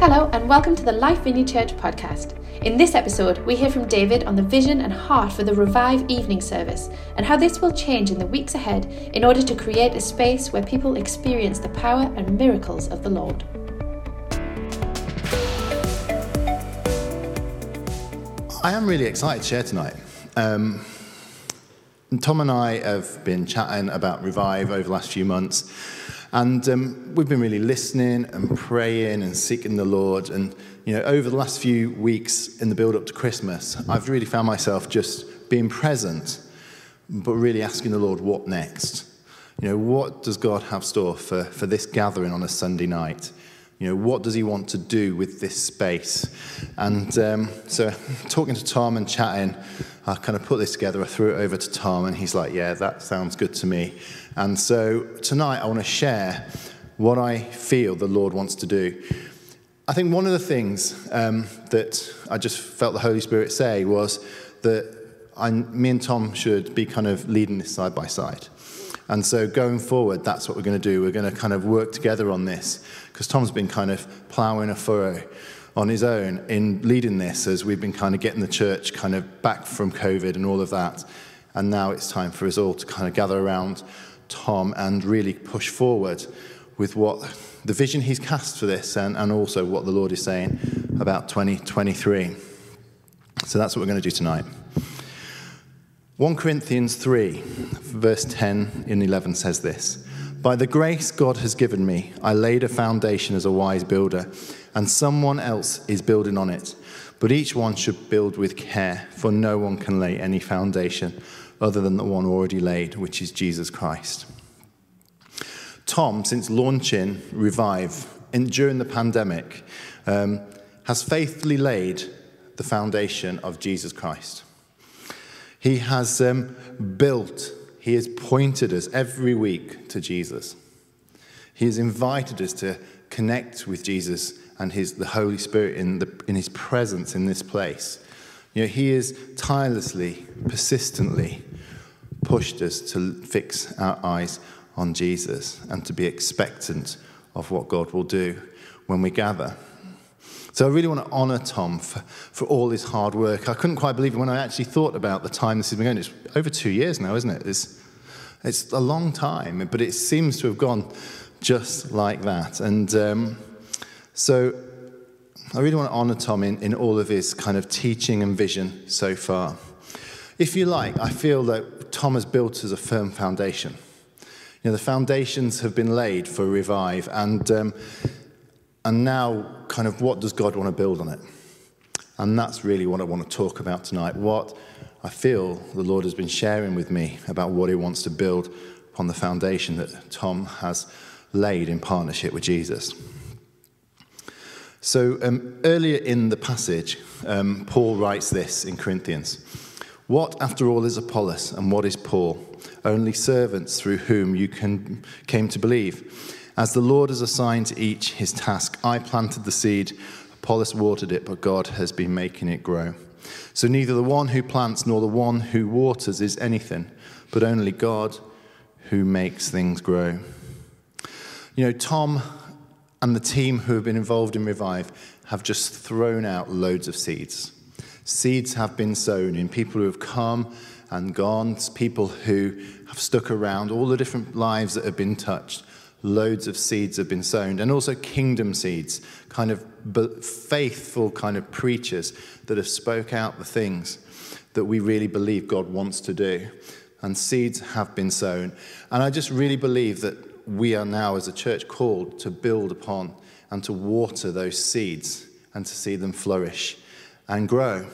Hello, and welcome to the Life Vineyard Church podcast. In this episode, we hear from David on the vision and heart for the Revive evening service and how this will change in the weeks ahead in order to create a space where people experience the power and miracles of the Lord. I am really excited to share tonight. Um, Tom and I have been chatting about Revive over the last few months. And um, we've been really listening and praying and seeking the Lord. And, you know, over the last few weeks in the build up to Christmas, I've really found myself just being present, but really asking the Lord, what next? You know, what does God have store for, for this gathering on a Sunday night? You know, what does he want to do with this space? And um, so, talking to Tom and chatting, I kind of put this together. I threw it over to Tom, and he's like, Yeah, that sounds good to me. And so, tonight, I want to share what I feel the Lord wants to do. I think one of the things um, that I just felt the Holy Spirit say was that I, me and Tom should be kind of leading this side by side. And so going forward, that's what we're going to do. We're going to kind of work together on this because Tom's been kind of ploughing a furrow on his own in leading this as we've been kind of getting the church kind of back from COVID and all of that. And now it's time for us all to kind of gather around Tom and really push forward with what the vision he's cast for this and, and also what the Lord is saying about 2023. So that's what we're going to do tonight. 1 Corinthians 3, verse 10 and 11 says this By the grace God has given me, I laid a foundation as a wise builder, and someone else is building on it. But each one should build with care, for no one can lay any foundation other than the one already laid, which is Jesus Christ. Tom, since launching Revive in, during the pandemic, um, has faithfully laid the foundation of Jesus Christ. He has um, built, He has pointed us every week to Jesus. He has invited us to connect with Jesus and his, the Holy Spirit in, the, in His presence in this place. You know, He is tirelessly, persistently pushed us to fix our eyes on Jesus and to be expectant of what God will do when we gather. So I really want to honor Tom for, for all his hard work. I couldn't quite believe it when I actually thought about the time this has been going. It's over two years now, isn't it? It's, it's a long time, but it seems to have gone just like that. And um, so I really want to honor Tom in, in all of his kind of teaching and vision so far. If you like, I feel that Tom has built us a firm foundation. You know, the foundations have been laid for Revive, and um, and now, kind of, what does God want to build on it? And that's really what I want to talk about tonight. What I feel the Lord has been sharing with me about what He wants to build upon the foundation that Tom has laid in partnership with Jesus. So, um, earlier in the passage, um, Paul writes this in Corinthians What, after all, is Apollos and what is Paul? Only servants through whom you can, came to believe as the Lord has assigned to each his task, I planted the seed, Apollos watered it, but God has been making it grow. So neither the one who plants nor the one who waters is anything, but only God who makes things grow. You know, Tom and the team who have been involved in Revive have just thrown out loads of seeds. Seeds have been sown in people who have come and gone, people who have stuck around, all the different lives that have been touched loads of seeds have been sown, and also kingdom seeds, kind of faithful kind of preachers that have spoke out the things that we really believe God wants to do. And seeds have been sown. And I just really believe that we are now, as a church, called to build upon and to water those seeds and to see them flourish and grow.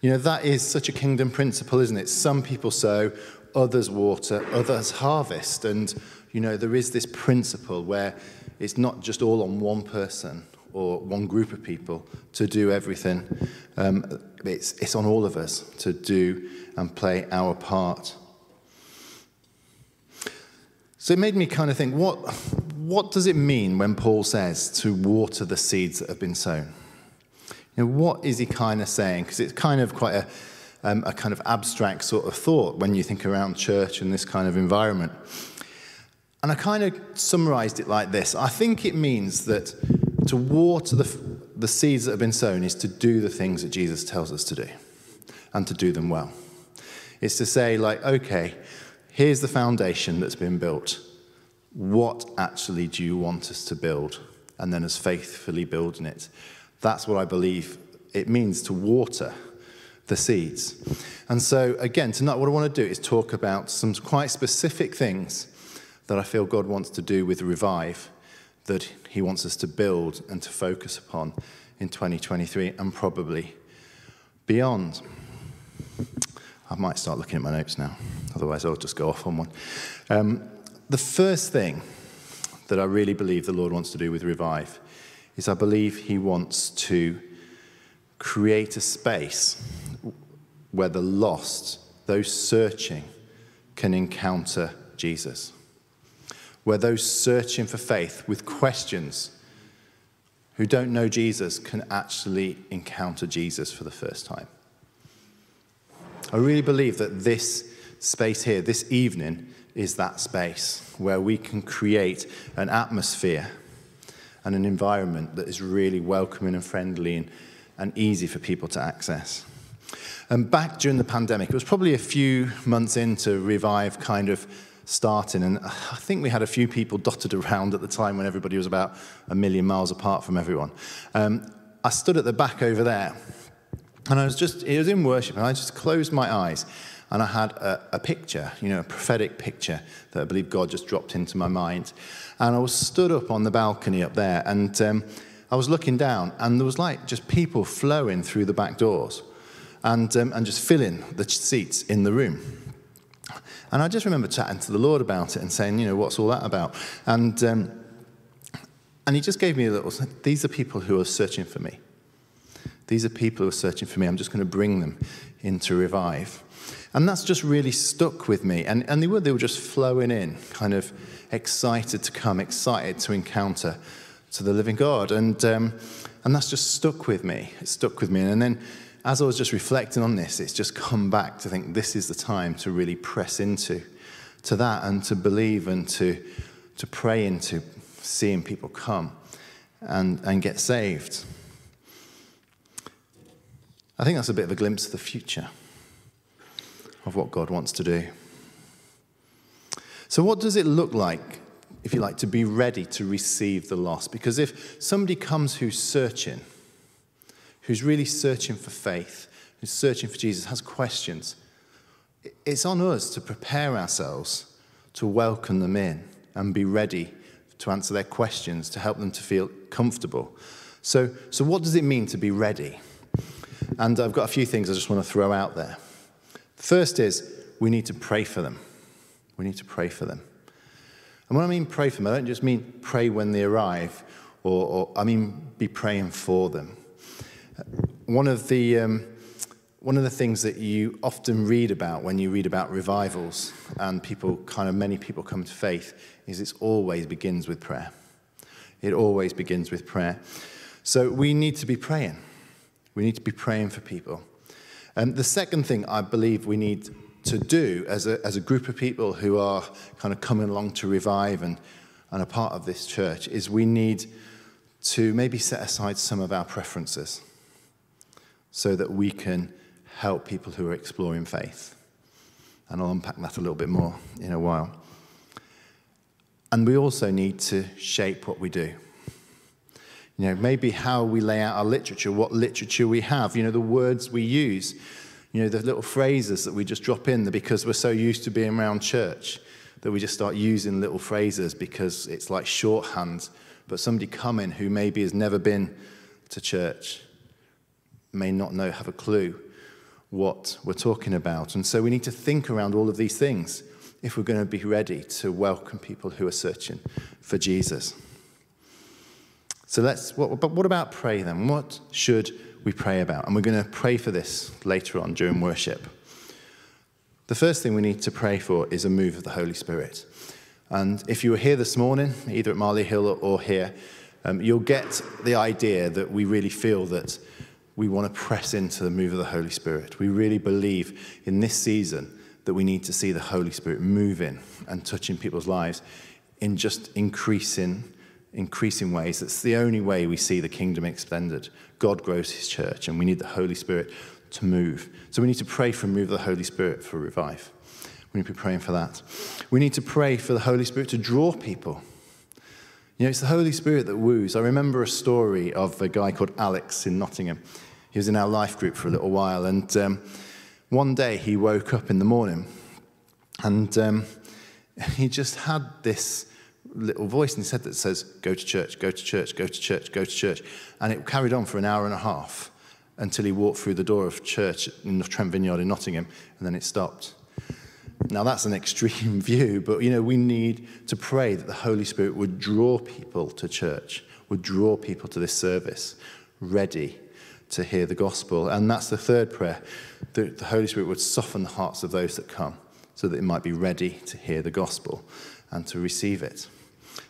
You know, that is such a kingdom principle, isn't it? Some people sow, others water, others harvest. And, you know, there is this principle where it's not just all on one person or one group of people to do everything. Um, it's, it's on all of us to do and play our part. So it made me kind of think what, what does it mean when Paul says to water the seeds that have been sown? You know, what is he kind of saying? Because it's kind of quite a um, a kind of abstract sort of thought when you think around church and this kind of environment. And I kind of summarized it like this I think it means that to water the, the seeds that have been sown is to do the things that Jesus tells us to do and to do them well. It's to say, like, okay, here's the foundation that's been built. What actually do you want us to build? And then, as faithfully building it. That's what I believe it means to water the seeds. And so, again, tonight, what I want to do is talk about some quite specific things that I feel God wants to do with Revive, that He wants us to build and to focus upon in 2023 and probably beyond. I might start looking at my notes now, otherwise, I'll just go off on one. Um, the first thing that I really believe the Lord wants to do with Revive is I believe He wants to create a space where the lost, those searching, can encounter Jesus. Where those searching for faith with questions who don't know Jesus can actually encounter Jesus for the first time. I really believe that this space here, this evening, is that space where we can create an atmosphere and an environment that is really welcoming and friendly and, and easy for people to access. And back during the pandemic, it was probably a few months into Revive kind of starting, and I think we had a few people dotted around at the time when everybody was about a million miles apart from everyone. Um, I stood at the back over there and I was just, it was in worship, and I just closed my eyes, and I had a, a, picture, you know, a prophetic picture that I believe God just dropped into my mind. And I was stood up on the balcony up there, and um, I was looking down, and there was like just people flowing through the back doors and, um, and just filling the seats in the room. And I just remember chatting to the Lord about it and saying, you know, what's all that about? And, um, and he just gave me a little, these are people who are searching for me. These are people who are searching for me. I'm just going to bring them into Revive. And that's just really stuck with me. And, and they were, they were just flowing in, kind of excited to come, excited to encounter to the living God. And, um, and that's just stuck with me. It stuck with me. And then as I was just reflecting on this, it's just come back to think this is the time to really press into to that and to believe and to, to pray into seeing people come and, and get saved. I think that's a bit of a glimpse of the future of what God wants to do. So, what does it look like, if you like, to be ready to receive the lost? Because if somebody comes who's searching, who's really searching for faith, who's searching for Jesus, has questions, it's on us to prepare ourselves to welcome them in and be ready to answer their questions, to help them to feel comfortable. So, so what does it mean to be ready? And I've got a few things I just want to throw out there. First is we need to pray for them. We need to pray for them. And when I mean pray for them, I don't just mean pray when they arrive, or, or I mean be praying for them. One of the um, one of the things that you often read about when you read about revivals and people kind of many people come to faith is it always begins with prayer. It always begins with prayer. So we need to be praying. We need to be praying for people. And the second thing I believe we need to do as a, as a group of people who are kind of coming along to revive and, and a part of this church is we need to maybe set aside some of our preferences so that we can help people who are exploring faith. And I'll unpack that a little bit more in a while. And we also need to shape what we do. You know, maybe how we lay out our literature, what literature we have, you know, the words we use, you know, the little phrases that we just drop in because we're so used to being around church that we just start using little phrases because it's like shorthand. But somebody coming who maybe has never been to church may not know, have a clue what we're talking about. And so we need to think around all of these things if we're going to be ready to welcome people who are searching for Jesus. So let's, what, but what about pray then? What should we pray about? And we're going to pray for this later on during worship. The first thing we need to pray for is a move of the Holy Spirit. And if you were here this morning, either at Marley Hill or here, um, you'll get the idea that we really feel that we want to press into the move of the Holy Spirit. We really believe in this season that we need to see the Holy Spirit moving and touching people's lives in just increasing increasing ways. That's the only way we see the kingdom extended. God grows his church, and we need the Holy Spirit to move. So we need to pray for move of the Holy Spirit for revive. We need to be praying for that. We need to pray for the Holy Spirit to draw people. You know, it's the Holy Spirit that woos. I remember a story of a guy called Alex in Nottingham. He was in our life group for a little while, and um, one day he woke up in the morning and um, he just had this little voice in his head that says, Go to church, go to church, go to church, go to church. And it carried on for an hour and a half until he walked through the door of church in the Trent Vineyard in Nottingham, and then it stopped. Now, that's an extreme view, but you know, we need to pray that the Holy Spirit would draw people to church, would draw people to this service, ready to hear the gospel. And that's the third prayer that the Holy Spirit would soften the hearts of those that come so that they might be ready to hear the gospel and to receive it.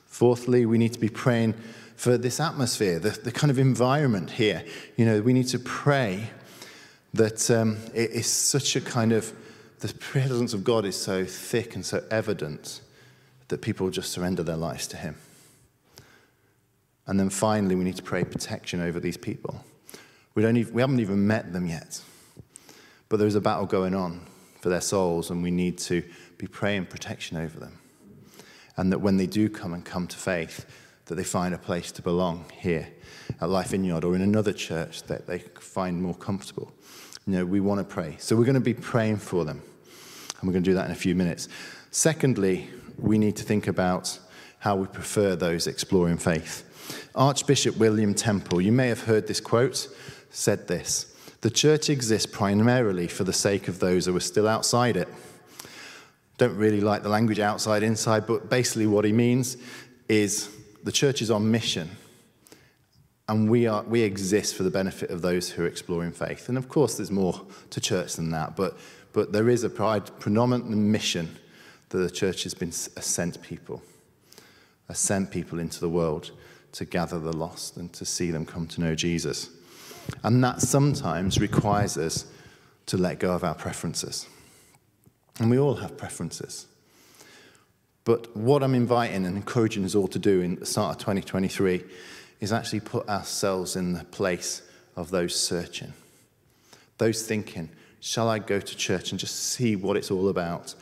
Fourthly, we need to be praying for this atmosphere, the, the kind of environment here. You know, we need to pray that um, it is such a kind of, the presence of God is so thick and so evident that people just surrender their lives to Him. And then finally, we need to pray protection over these people. We, don't even, we haven't even met them yet, but there's a battle going on for their souls, and we need to be praying protection over them. And that when they do come and come to faith, that they find a place to belong here at Life Vineyard or in another church that they find more comfortable. You know, we want to pray. So we're going to be praying for them. And we're going to do that in a few minutes. Secondly, we need to think about how we prefer those exploring faith. Archbishop William Temple, you may have heard this quote, said this The church exists primarily for the sake of those who are still outside it don't really like the language outside, inside, but basically what he means is the church is on mission and we, are, we exist for the benefit of those who are exploring faith. And of course, there's more to church than that, but, but there is a predominant mission that the church has been sent people, sent people into the world to gather the lost and to see them come to know Jesus. And that sometimes requires us to let go of our preferences. And we all have preferences. But what I'm inviting and encouraging us all to do in the start of 2023 is actually put ourselves in the place of those searching, those thinking, shall I go to church and just see what it's all about?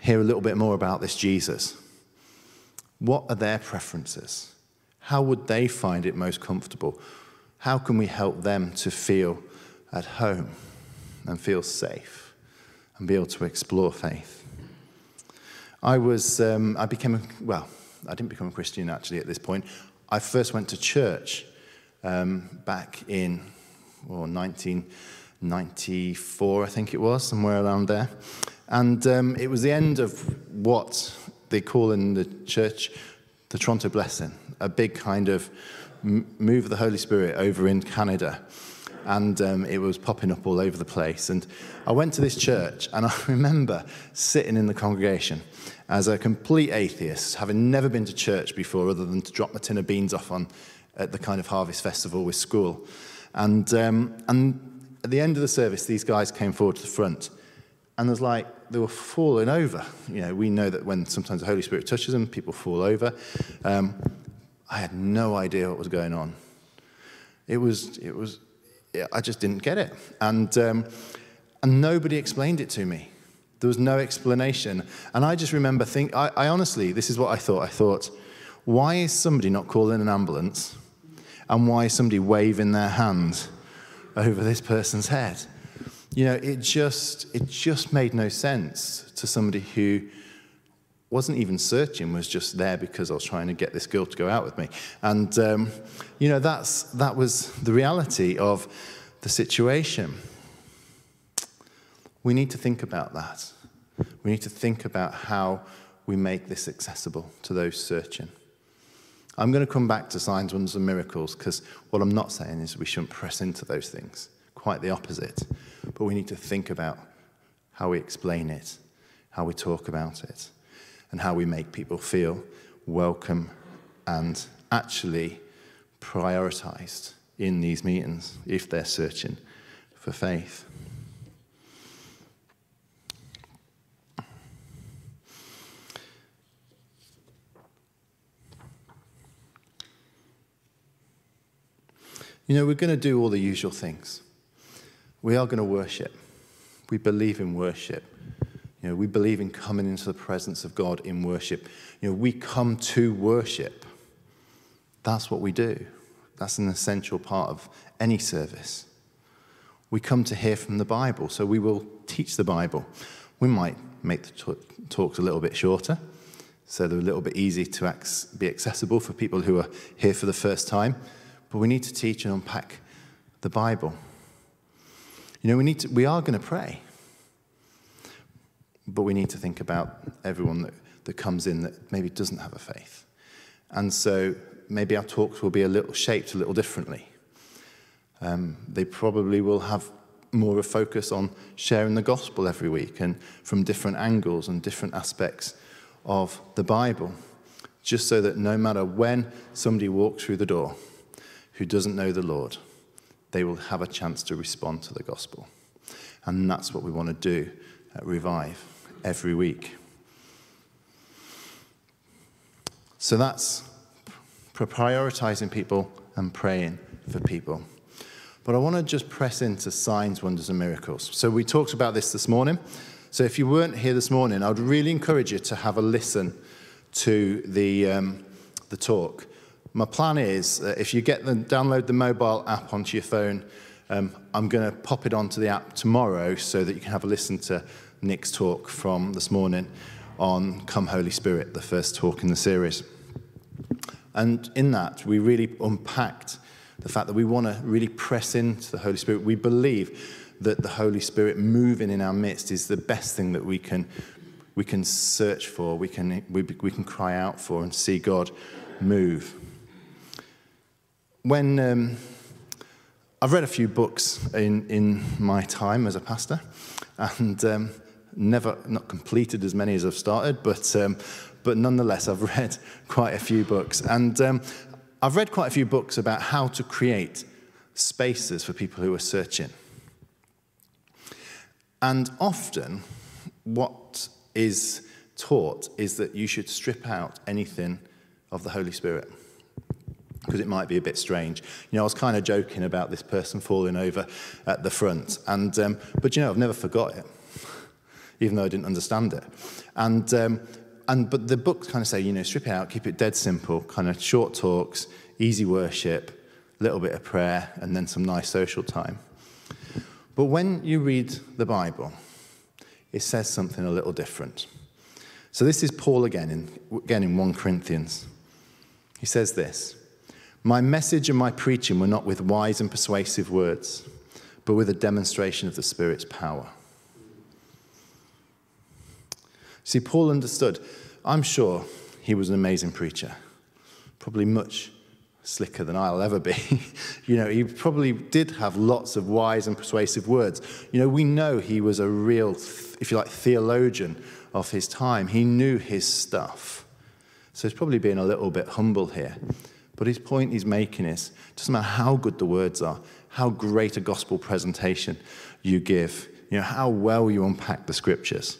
Hear a little bit more about this Jesus. What are their preferences? How would they find it most comfortable? How can we help them to feel at home and feel safe? and be able to explore faith. I was, um, I became, a, well, I didn't become a Christian actually at this point. I first went to church um, back in, well, 1994, I think it was, somewhere around there. And um, it was the end of what they call in the church the Toronto Blessing, a big kind of move of the Holy Spirit over in Canada and um, it was popping up all over the place. And I went to this church, and I remember sitting in the congregation as a complete atheist, having never been to church before other than to drop my tin of beans off on at the kind of harvest festival with school. And, um, and at the end of the service, these guys came forward to the front, and there's like, they were falling over. You know, we know that when sometimes the Holy Spirit touches them, people fall over. Um, I had no idea what was going on. It was, it was I just didn't get it. And, um, and nobody explained it to me. There was no explanation. And I just remember thinking, I, honestly, this is what I thought. I thought, why is somebody not calling an ambulance? And why is somebody waving their hand over this person's head? You know, it just, it just made no sense to somebody who wasn't even searching, was just there because I was trying to get this girl to go out with me. And, um, you know, that's, that was the reality of the situation. We need to think about that. We need to think about how we make this accessible to those searching. I'm going to come back to signs, wonders, and miracles because what I'm not saying is we shouldn't press into those things. Quite the opposite. But we need to think about how we explain it, how we talk about it and how we make people feel welcome and actually prioritized in these meetings if they're searching for faith. You know, we're going to do all the usual things. We are going to worship. We believe in worship. You know, we believe in coming into the presence of God in worship. You know, we come to worship. That's what we do. That's an essential part of any service. We come to hear from the Bible, so we will teach the Bible. We might make the talks a little bit shorter, so they're a little bit easy to be accessible for people who are here for the first time. But we need to teach and unpack the Bible. You know, we, need to, we are going to pray, but we need to think about everyone that, that comes in that maybe doesn't have a faith. And so maybe our talks will be a little shaped a little differently. Um, they probably will have more of a focus on sharing the gospel every week and from different angles and different aspects of the Bible, just so that no matter when somebody walks through the door who doesn't know the Lord, they will have a chance to respond to the gospel. And that's what we want to do at Revive every week. So that's prioritizing people and praying for people. But I want to just press into signs, wonders, and miracles. So we talked about this this morning. So if you weren't here this morning, I would really encourage you to have a listen to the, um, the talk. My plan is uh, if you get the, download the mobile app onto your phone, um, I'm going to pop it onto the app tomorrow so that you can have a listen to Nick's talk from this morning on Come Holy Spirit, the first talk in the series. And in that, we really unpacked the fact that we want to really press into the Holy Spirit. We believe that the Holy Spirit moving in our midst is the best thing that we can, we can search for, we can, we, we can cry out for, and see God move. When um, I've read a few books in, in my time as a pastor, and um, never not completed as many as I've started, but um, but nonetheless, I've read quite a few books, and um, I've read quite a few books about how to create spaces for people who are searching. And often, what is taught is that you should strip out anything of the Holy Spirit because it might be a bit strange. You know, I was kind of joking about this person falling over at the front, and um, but you know, I've never forgot it, even though I didn't understand it. And um, and but the books kind of say, you know, strip it out, keep it dead simple, kind of short talks, easy worship, a little bit of prayer, and then some nice social time. But when you read the Bible, it says something a little different. So this is Paul again in, again in 1 Corinthians. He says this My message and my preaching were not with wise and persuasive words, but with a demonstration of the Spirit's power See, Paul understood. I'm sure he was an amazing preacher, probably much slicker than I'll ever be. you know, he probably did have lots of wise and persuasive words. You know, we know he was a real, if you like, theologian of his time. He knew his stuff. So he's probably being a little bit humble here. But his point he's making is doesn't matter how good the words are, how great a gospel presentation you give, you know, how well you unpack the scriptures.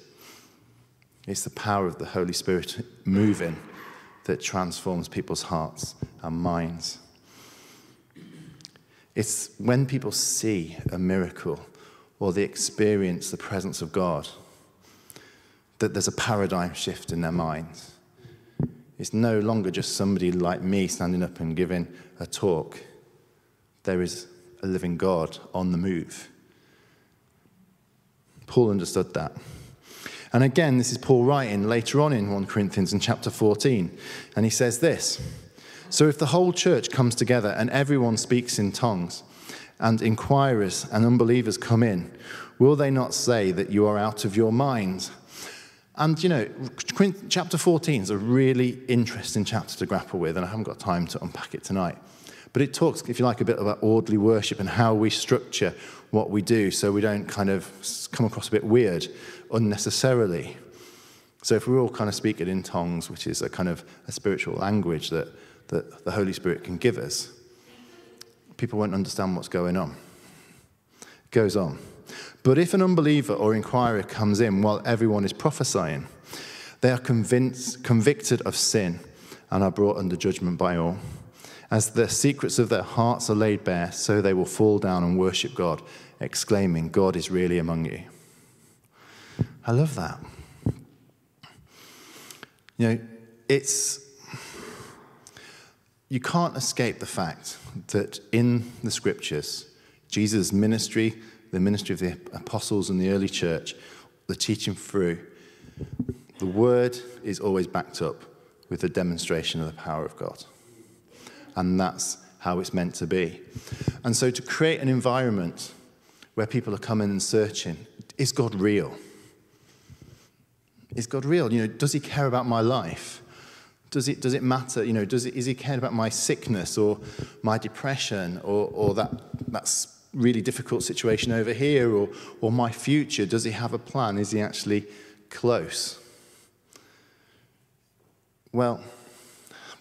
It's the power of the Holy Spirit moving that transforms people's hearts and minds. It's when people see a miracle or they experience the presence of God that there's a paradigm shift in their minds. It's no longer just somebody like me standing up and giving a talk. There is a living God on the move. Paul understood that. And again, this is Paul writing later on in 1 Corinthians in chapter 14. And he says this So if the whole church comes together and everyone speaks in tongues, and inquirers and unbelievers come in, will they not say that you are out of your mind? And you know, chapter 14 is a really interesting chapter to grapple with, and I haven't got time to unpack it tonight. But it talks, if you like, a bit about orderly worship and how we structure what we do so we don't kind of come across a bit weird unnecessarily. So if we're all kind of speak it in tongues, which is a kind of a spiritual language that, that the Holy Spirit can give us, people won't understand what's going on. It goes on. But if an unbeliever or inquirer comes in while everyone is prophesying, they are convinced, convicted of sin and are brought under judgment by all. As the secrets of their hearts are laid bare, so they will fall down and worship God, exclaiming, God is really among you. I love that. You know, it's. You can't escape the fact that in the scriptures, Jesus' ministry, the ministry of the apostles and the early church, the teaching through, the word is always backed up with a demonstration of the power of God. And that's how it's meant to be. And so to create an environment where people are coming and searching, is God real? Is God real? You know, does he care about my life? Does it, does it matter? You know, does it, is he caring about my sickness or my depression or, or that, that's really difficult situation over here or, or my future? Does he have a plan? Is he actually close? Well,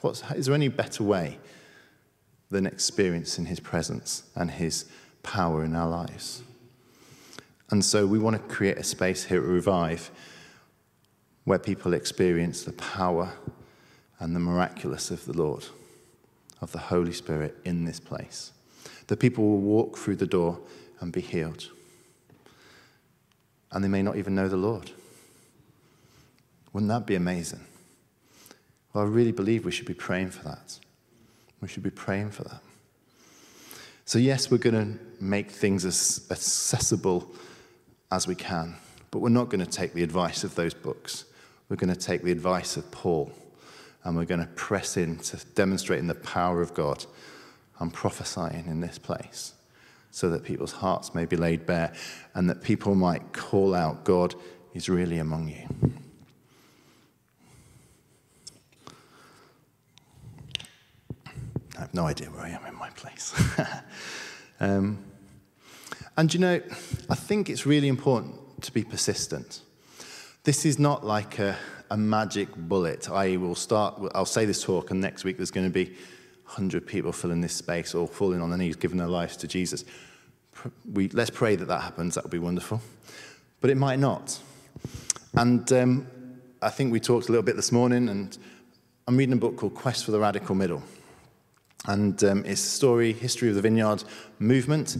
what's, is there any better way than experiencing his presence and his power in our lives? And so we want to create a space here at Revive where people experience the power and the miraculous of the Lord, of the Holy Spirit in this place. The people will walk through the door and be healed. And they may not even know the Lord. Wouldn't that be amazing? Well, I really believe we should be praying for that. We should be praying for that. So, yes, we're going to make things as accessible as we can, but we're not going to take the advice of those books. We're going to take the advice of Paul and we're going to press into demonstrating the power of God and prophesying in this place so that people's hearts may be laid bare and that people might call out, God is really among you. I have no idea where I am in my place. um, and you know, I think it's really important to be persistent. This is not like a, a magic bullet. I will start, I'll say this talk, and next week there's going to be 100 people filling this space or falling on their knees, giving their lives to Jesus. We, let's pray that that happens. That would be wonderful. But it might not. And um, I think we talked a little bit this morning, and I'm reading a book called Quest for the Radical Middle. And um, it's a story, history of the vineyard movement.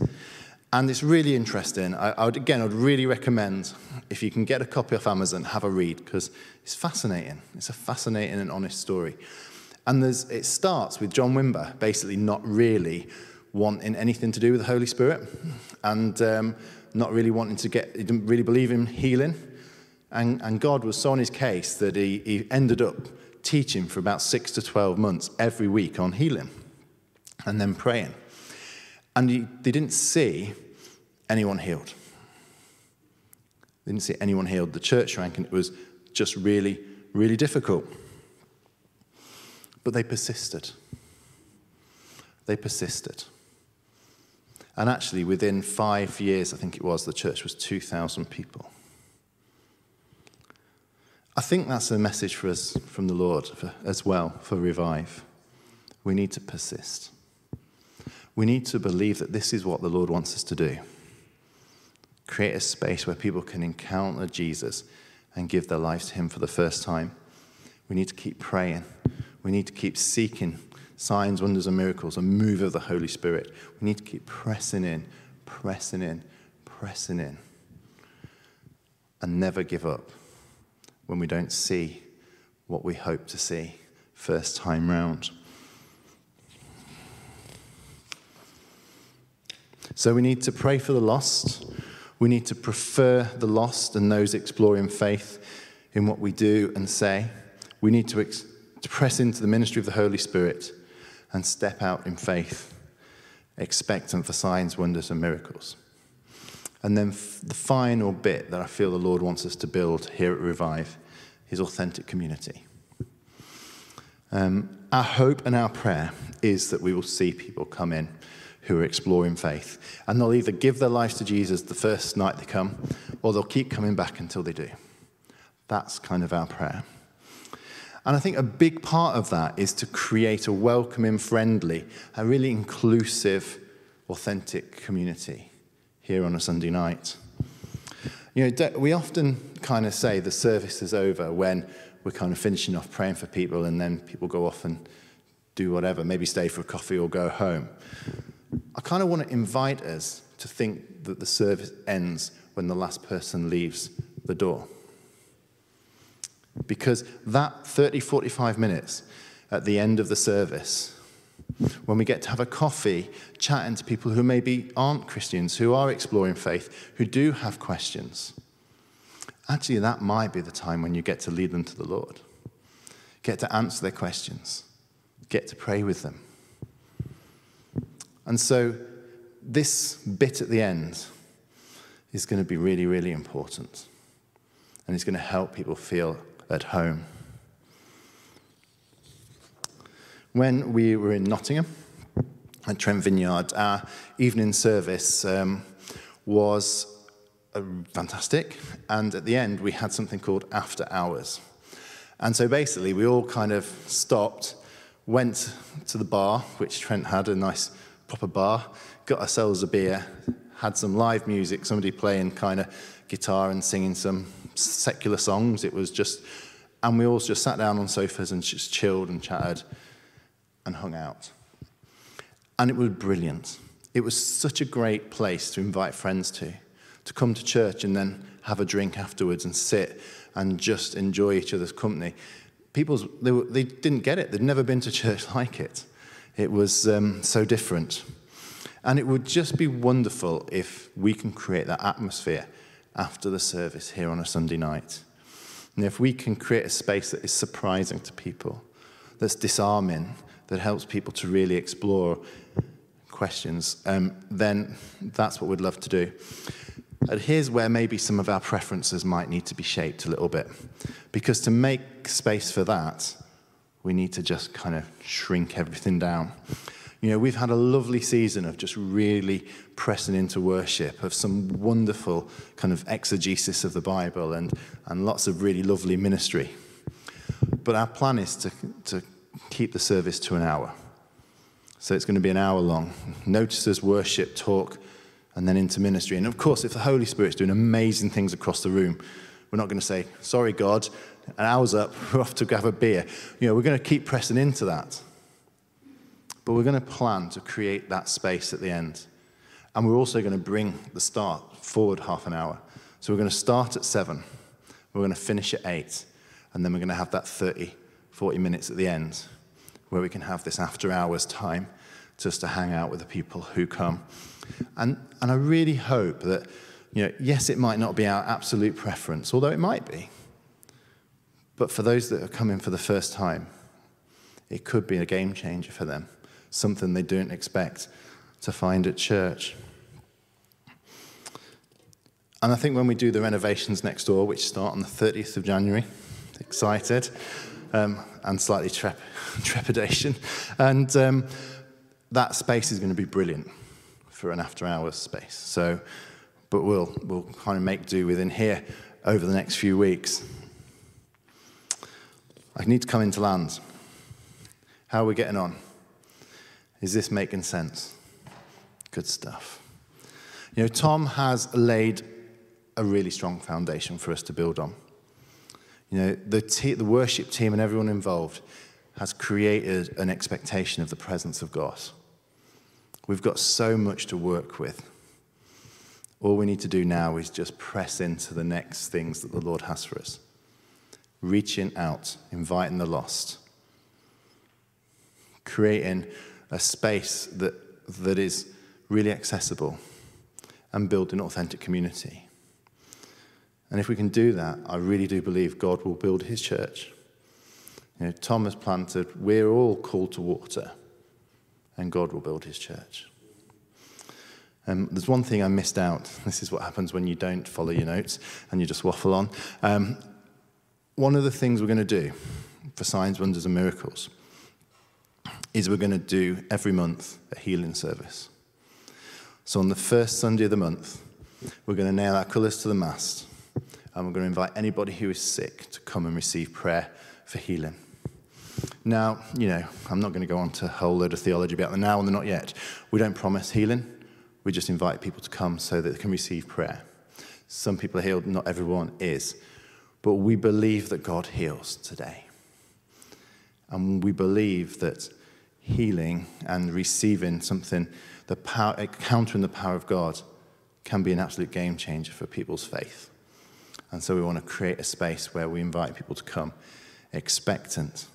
And it's really interesting. I, I would, again, I would really recommend if you can get a copy off Amazon, have a read because it's fascinating. It's a fascinating and honest story. And it starts with John Wimber basically not really wanting anything to do with the Holy Spirit and um, not really wanting to get, he didn't really believe in healing. And, and God was so on his case that he, he ended up teaching for about six to 12 months every week on healing and then praying. And he, they didn't see anyone healed. They didn't see anyone healed. The church shrank, and it was just really, really difficult. But they persisted. They persisted. And actually, within five years, I think it was, the church was 2,000 people. I think that's a message for us from the Lord for, as well for Revive. We need to persist. We need to believe that this is what the Lord wants us to do create a space where people can encounter Jesus and give their lives to Him for the first time. We need to keep praying. We need to keep seeking signs, wonders, and miracles, a move of the Holy Spirit. We need to keep pressing in, pressing in, pressing in, and never give up when we don't see what we hope to see first time round. So we need to pray for the lost. We need to prefer the lost and those exploring faith in what we do and say. We need to, ex- to press into the ministry of the Holy Spirit and step out in faith, expectant for signs, wonders, and miracles. And then f- the final bit that I feel the Lord wants us to build here at Revive is authentic community. Um, our hope and our prayer is that we will see people come in who are exploring faith. And they'll either give their lives to Jesus the first night they come, or they'll keep coming back until they do. That's kind of our prayer. And I think a big part of that is to create a welcoming, friendly, a really inclusive, authentic community here on a Sunday night. You know, we often kind of say the service is over when we're kind of finishing off praying for people and then people go off and do whatever, maybe stay for a coffee or go home. I kind of want to invite us to think that the service ends when the last person leaves the door. Because that 30, 45 minutes at the end of the service, when we get to have a coffee, chatting to people who maybe aren't Christians, who are exploring faith, who do have questions, actually, that might be the time when you get to lead them to the Lord, get to answer their questions, get to pray with them. And so, this bit at the end is going to be really, really important. And it's going to help people feel at home. When we were in Nottingham at Trent Vineyard, our evening service um, was uh, fantastic. And at the end, we had something called after hours. And so basically, we all kind of stopped, went to the bar, which Trent had a nice proper bar, got ourselves a beer, had some live music, somebody playing kind of guitar and singing some secular songs. It was just, and we all just sat down on sofas and just chilled and chatted and hung out. And it was brilliant. It was such a great place to invite friends to, to come to church and then have a drink afterwards and sit and just enjoy each other's company. People, they, were, they didn't get it. They'd never been to church like it. It was um, so different. And it would just be wonderful if we can create that atmosphere after the service here on a Sunday night. And if we can create a space that is surprising to people, that's disarming, that helps people to really explore questions, um, then that's what we'd love to do. And here's where maybe some of our preferences might need to be shaped a little bit. Because to make space for that, we need to just kind of shrink everything down. You know, we've had a lovely season of just really pressing into worship, of some wonderful kind of exegesis of the Bible and, and lots of really lovely ministry. But our plan is to, to keep the service to an hour. So it's going to be an hour long. Notices, worship, talk, and then into ministry. And of course, if the Holy Spirit's doing amazing things across the room, we're not going to say, sorry, God, an hour's up, we're off to have a beer. You know, we're going to keep pressing into that. But we're going to plan to create that space at the end. And we're also going to bring the start forward half an hour. So we're going to start at seven, we're going to finish at eight, and then we're going to have that 30, 40 minutes at the end where we can have this after hours time just to hang out with the people who come. And, and I really hope that, you know, yes, it might not be our absolute preference, although it might be. But for those that are coming for the first time, it could be a game changer for them something they don't expect to find at church. And I think when we do the renovations next door, which start on the 30th of January, excited um, and slightly trep- trepidation, and um, that space is going to be brilliant for an after hours space. So, but we'll, we'll kind of make do within here over the next few weeks. I need to come into land. How are we getting on? Is this making sense? Good stuff. You know, Tom has laid a really strong foundation for us to build on. You know, the, te- the worship team and everyone involved has created an expectation of the presence of God. We've got so much to work with. All we need to do now is just press into the next things that the Lord has for us. Reaching out, inviting the lost, creating a space that, that is really accessible and build an authentic community. And if we can do that, I really do believe God will build his church. You know, Tom has planted, we're all called to water, and God will build his church. Um, there's one thing I missed out. This is what happens when you don't follow your notes and you just waffle on. Um, one of the things we're going to do for signs, wonders, and miracles is we're going to do every month a healing service. So on the first Sunday of the month, we're going to nail our colours to the mast and we're going to invite anybody who is sick to come and receive prayer for healing. Now, you know, I'm not going to go on to a whole load of theology about the now and the not yet. We don't promise healing. We just invite people to come so that they can receive prayer. Some people are healed, not everyone is. But we believe that God heals today. And we believe that healing and receiving something, the power, encountering the power of God can be an absolute game changer for people's faith. And so we want to create a space where we invite people to come expectant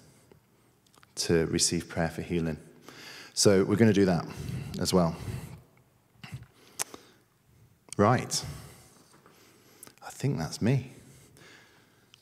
to receive prayer for healing. So we're going to do that as well. Right. I think that's me.